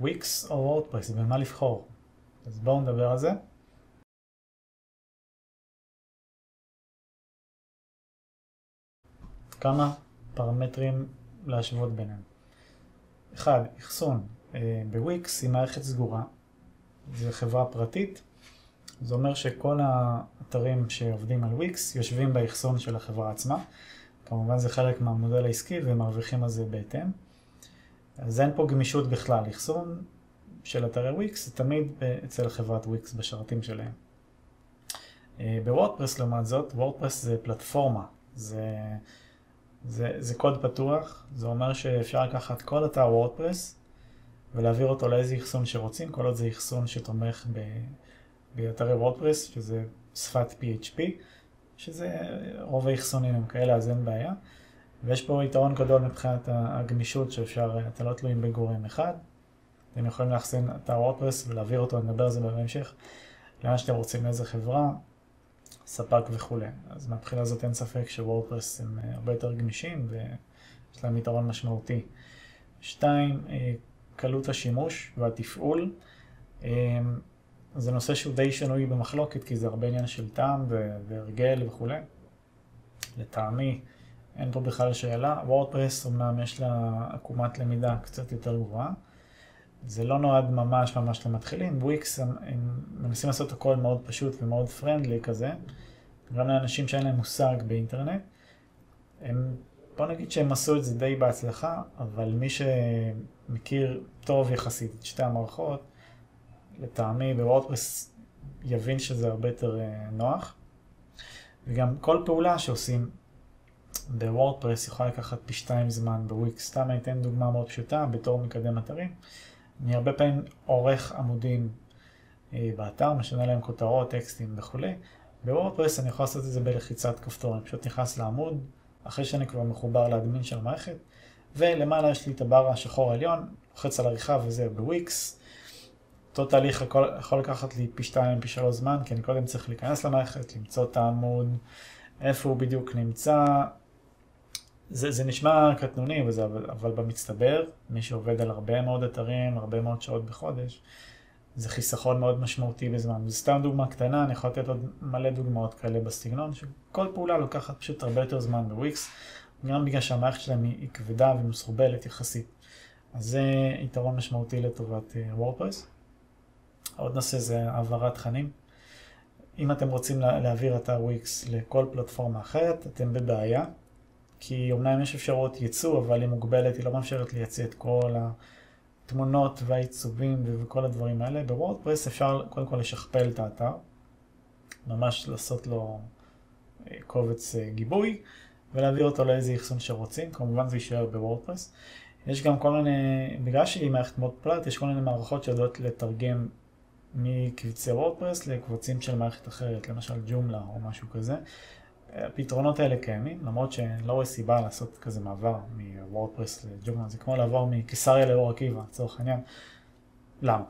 וויקס או WordPress, במה לבחור. אז בואו נדבר על זה. כמה פרמטרים להשוות ביניהם. אחד, אחסון אה, בוויקס היא מערכת סגורה, זו חברה פרטית, זה אומר שכל האתרים שעובדים על וויקס יושבים באחסון של החברה עצמה, כמובן זה חלק מהמודל העסקי ומרוויחים על זה בהתאם. אז אין פה גמישות בכלל, אחסון של אתרי וויקס זה תמיד אצל חברת וויקס בשרתים שלהם. אה, בוורדפרס לעומת זאת, וורדפרס זה פלטפורמה, זה, זה, זה קוד פתוח, זה אומר שאפשר לקחת כל אתר וורדפרס ולהעביר אותו לאיזה אחסון שרוצים, כל עוד זה אחסון שתומך באתרי וורדפרס, שזה שפת PHP, שזה רוב האחסונים הם כאלה, אז אין בעיה. ויש פה יתרון גדול מבחינת הגמישות שאפשר, אתם לא תלויים בגורם אחד. אתם יכולים לאחסן אתר וורדפרס ולהעביר אותו, נדבר על זה בהמשך, לאן שאתם רוצים, לאיזה חברה, ספק וכולי. אז מהבחינה הזאת אין ספק שוורדפרס הם אה, הרבה יותר גמישים ויש להם יתרון משמעותי. שתיים, אה, קלות השימוש והתפעול. אה, זה נושא שהוא די שנוי במחלוקת, כי זה הרבה עניין של טעם והרגל וכולי. לטעמי, אין פה בכלל שאלה. וורדפרס אמנם יש לה עקומת למידה קצת יותר גבוהה. זה לא נועד ממש ממש למתחילים. וויקס הם, הם מנסים לעשות הכל מאוד פשוט ומאוד פרנדלי כזה. גם לאנשים שאין להם מושג באינטרנט. הם, בוא נגיד שהם עשו את זה די בהצלחה, אבל מי שמכיר טוב יחסית את שתי המערכות, לטעמי בוורדפרס יבין שזה הרבה יותר אה, נוח. וגם כל פעולה שעושים בוורדפרס יכולה לקחת פי שתיים זמן בוויקס. סתם אני אתן דוגמה מאוד פשוטה בתור מקדם אתרים. אני הרבה פעמים עורך עמודים אה, באתר, משנה להם כותרות, טקסטים וכולי. בוורדפרס אני יכול לעשות את זה בלחיצת כפתור, אני פשוט נכנס לעמוד, אחרי שאני כבר מחובר ל admin של המערכת, ולמעלה יש לי את הבר השחור העליון, לוחץ על עריכה וזה בוויקס. אותו תהליך יכול, יכול לקחת לי פי שתיים, פי שלוש זמן, כי אני קודם צריך להיכנס למערכת, למצוא את העמוד, איפה הוא בדיוק נמצא. זה, זה נשמע קטנוני, וזה, אבל, אבל במצטבר, מי שעובד על הרבה מאוד אתרים, הרבה מאוד שעות בחודש, זה חיסכון מאוד משמעותי בזמן. זו סתם דוגמה קטנה, אני יכול לתת עוד מלא דוגמאות כאלה בסגנון, שכל פעולה לוקחת פשוט הרבה יותר זמן בוויקס, גם בגלל שהמערכת שלהם היא כבדה ומסורבלת יחסית. אז זה יתרון משמעותי לטובת וורדפרס. Uh, עוד נושא זה העברת תכנים. אם אתם רוצים להעביר אתר וויקס לכל פלטפורמה אחרת, אתם בבעיה, כי אומנם יש אפשרות ייצוא, אבל היא מוגבלת, היא לא מאפשרת לייצא את כל התמונות והעיצובים וכל הדברים האלה. בוורדפרס אפשר קודם כל לשכפל את האתר, ממש לעשות לו אה, קובץ אה, גיבוי, ולהעביר אותו לאיזה אחסון שרוצים, כמובן זה יישאר בוורדפרס. יש גם כל מיני, בגלל שהיא מערכת מאוד פלט, יש כל מיני מערכות שיודעות לתרגם מקבצי וורדפרס לקבצים של מערכת אחרת, למשל ג'ומלה או משהו כזה. הפתרונות האלה קיימים, למרות שאני לא רואה סיבה לעשות כזה מעבר מוורדפרס לג'ומלה, זה כמו לעבור מקיסריה לאור עקיבא, לצורך העניין. למה?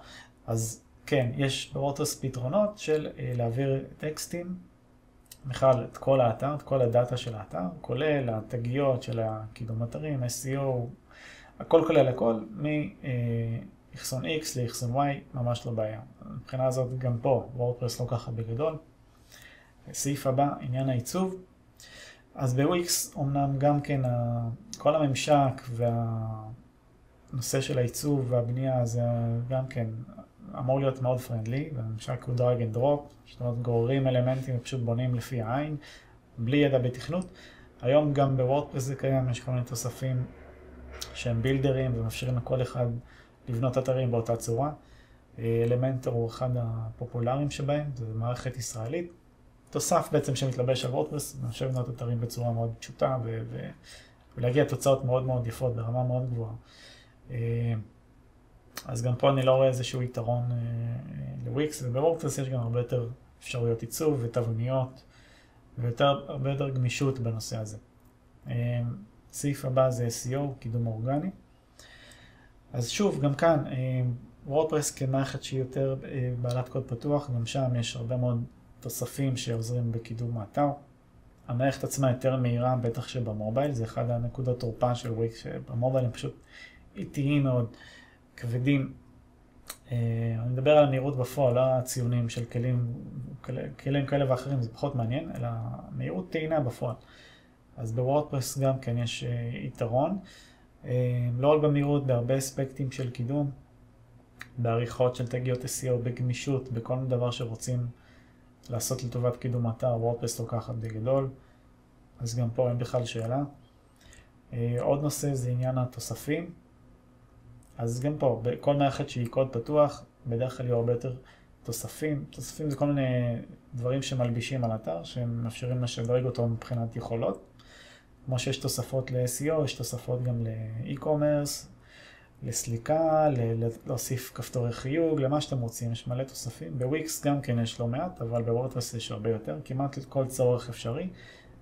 אז כן, יש בוורדפרס פתרונות של אה, להעביר טקסטים, בכלל את כל האתר, את כל הדאטה של האתר, כולל התגיות של הקידום אתרים, SEO, הכל כולל הכל, מ... אה, X לאחסון Y, ממש לא בעיה. מבחינה הזאת גם פה, וורדפרס לא ככה בגדול. סעיף הבא, עניין העיצוב. אז בוויקס אמנם גם כן כל הממשק והנושא של העיצוב והבנייה זה גם כן אמור להיות מאוד friendly, והממשק הוא drag and drop, זאת אומרת גוררים אלמנטים ופשוט בונים לפי העין, בלי ידע בתכנות. היום גם בוורדפרס זה קיים, יש כל מיני תוספים שהם בילדרים ומאפשרים לכל אחד לבנות אתרים באותה צורה. אלמנטור הוא אחד הפופולריים שבהם, זו מערכת ישראלית. תוסף בעצם שמתלבש על וורדפרס, מאפשר לבנות אתרים בצורה מאוד פשוטה ו- ו- ולהגיע לתוצאות מאוד מאוד יפות ברמה מאוד גבוהה. אה, אז גם פה אני לא רואה איזשהו יתרון אה, לוויקס, ובוורדפרס יש גם הרבה יותר אפשרויות עיצוב ותבניות, והרבה יותר גמישות בנושא הזה. אה, סעיף הבא זה SEO, קידום אורגני. אז שוב, גם כאן, וורדפרס כמערכת שהיא יותר אה, בעלת קוד פתוח, גם שם יש הרבה מאוד תוספים שעוזרים בקידום האתר. המערכת עצמה יותר מהירה, בטח שבמובייל, זה אחד הנקודות תורפה של וויקס, שבמובייל הם פשוט איטיים מאוד, כבדים. אני מדבר על המהירות בפועל, לא הציונים של כלים, כלים כאלה ואחרים, זה פחות מעניין, אלא מהירות טעינה בפועל. אז בוורדפרס גם כן יש יתרון, לא רק במהירות, בהרבה אספקטים של קידום, בעריכות של תגיות SEO, בגמישות, בכל דבר שרוצים לעשות לטובת קידום אתר, וורדפרס לוקחת בגדול, אז גם פה אין בכלל שאלה. עוד נושא זה עניין התוספים. אז גם פה, בכל מערכת שהיא קוד פתוח, בדרך כלל יהיו הרבה יותר תוספים. תוספים זה כל מיני דברים שמלבישים על אתר, שמאפשרים לשדרג אותו מבחינת יכולות. כמו שיש תוספות ל-SEO, יש תוספות גם ל-e-commerce, לסליקה, להוסיף כפתורי חיוג, למה שאתם רוצים, יש מלא תוספים. בוויקס גם כן יש לא מעט, אבל בוורדפרס יש הרבה יותר, כמעט כל צורך אפשרי.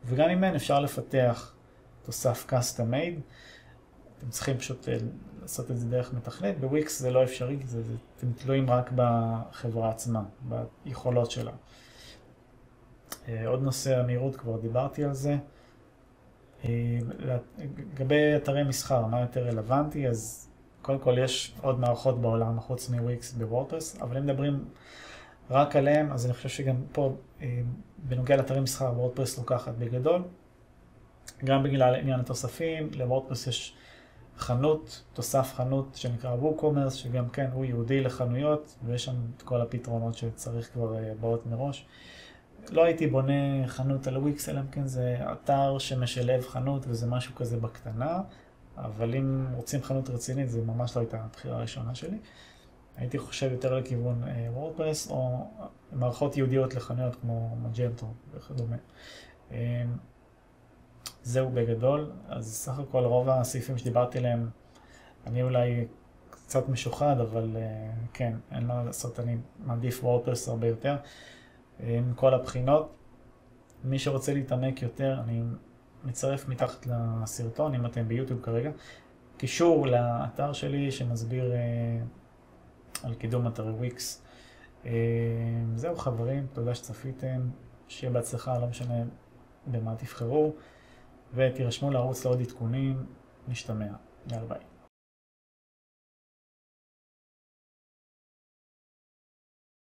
וגם אם אין, אפשר לפתח תוסף custom made. אתם צריכים פשוט אה, לעשות את זה דרך מתכנת. בוויקס זה לא אפשרי, זה, זה, אתם תלויים רק בחברה עצמה, ביכולות שלה. אה, עוד נושא המהירות, כבר דיברתי על זה. אה, לגבי אתרי מסחר, מה יותר רלוונטי, אז קודם כל יש עוד מערכות בעולם חוץ מוויקס בוורדפרס, אבל אם מדברים רק עליהם, אז אני חושב שגם פה, בנוגע לאתרי מסחר, וורדפרס לוקחת בגדול. גם בגלל עניין התוספים, לוורדפרס יש חנות, תוסף חנות שנקרא ווקומרס, שגם כן הוא ייעודי לחנויות, ויש שם את כל הפתרונות שצריך כבר אה, באות מראש. לא הייתי בונה חנות על וויקס, אלא אם כן זה אתר שמשלב חנות וזה משהו כזה בקטנה, אבל אם רוצים חנות רצינית, זה ממש לא הייתה הבחירה הראשונה שלי. הייתי חושב יותר לכיוון וורדפרס, או מערכות ייעודיות לחנויות כמו מג'נטו וכדומה. אה, זהו בגדול, אז סך הכל רוב הסעיפים שדיברתי עליהם, אני אולי קצת משוחד, אבל uh, כן, אין מה לעשות, אני מעדיף וורדפרס הרבה יותר. עם כל הבחינות, מי שרוצה להתעמק יותר, אני מצרף מתחת לסרטון, אם אתם ביוטיוב כרגע, קישור לאתר שלי שמסביר uh, על קידום אתרי וויקס. Uh, זהו חברים, תודה שצפיתם, שיהיה בהצלחה, לא משנה במה תבחרו. ותירשמו לערוץ לעוד עדכונים, נשתמע. יאללה ביי.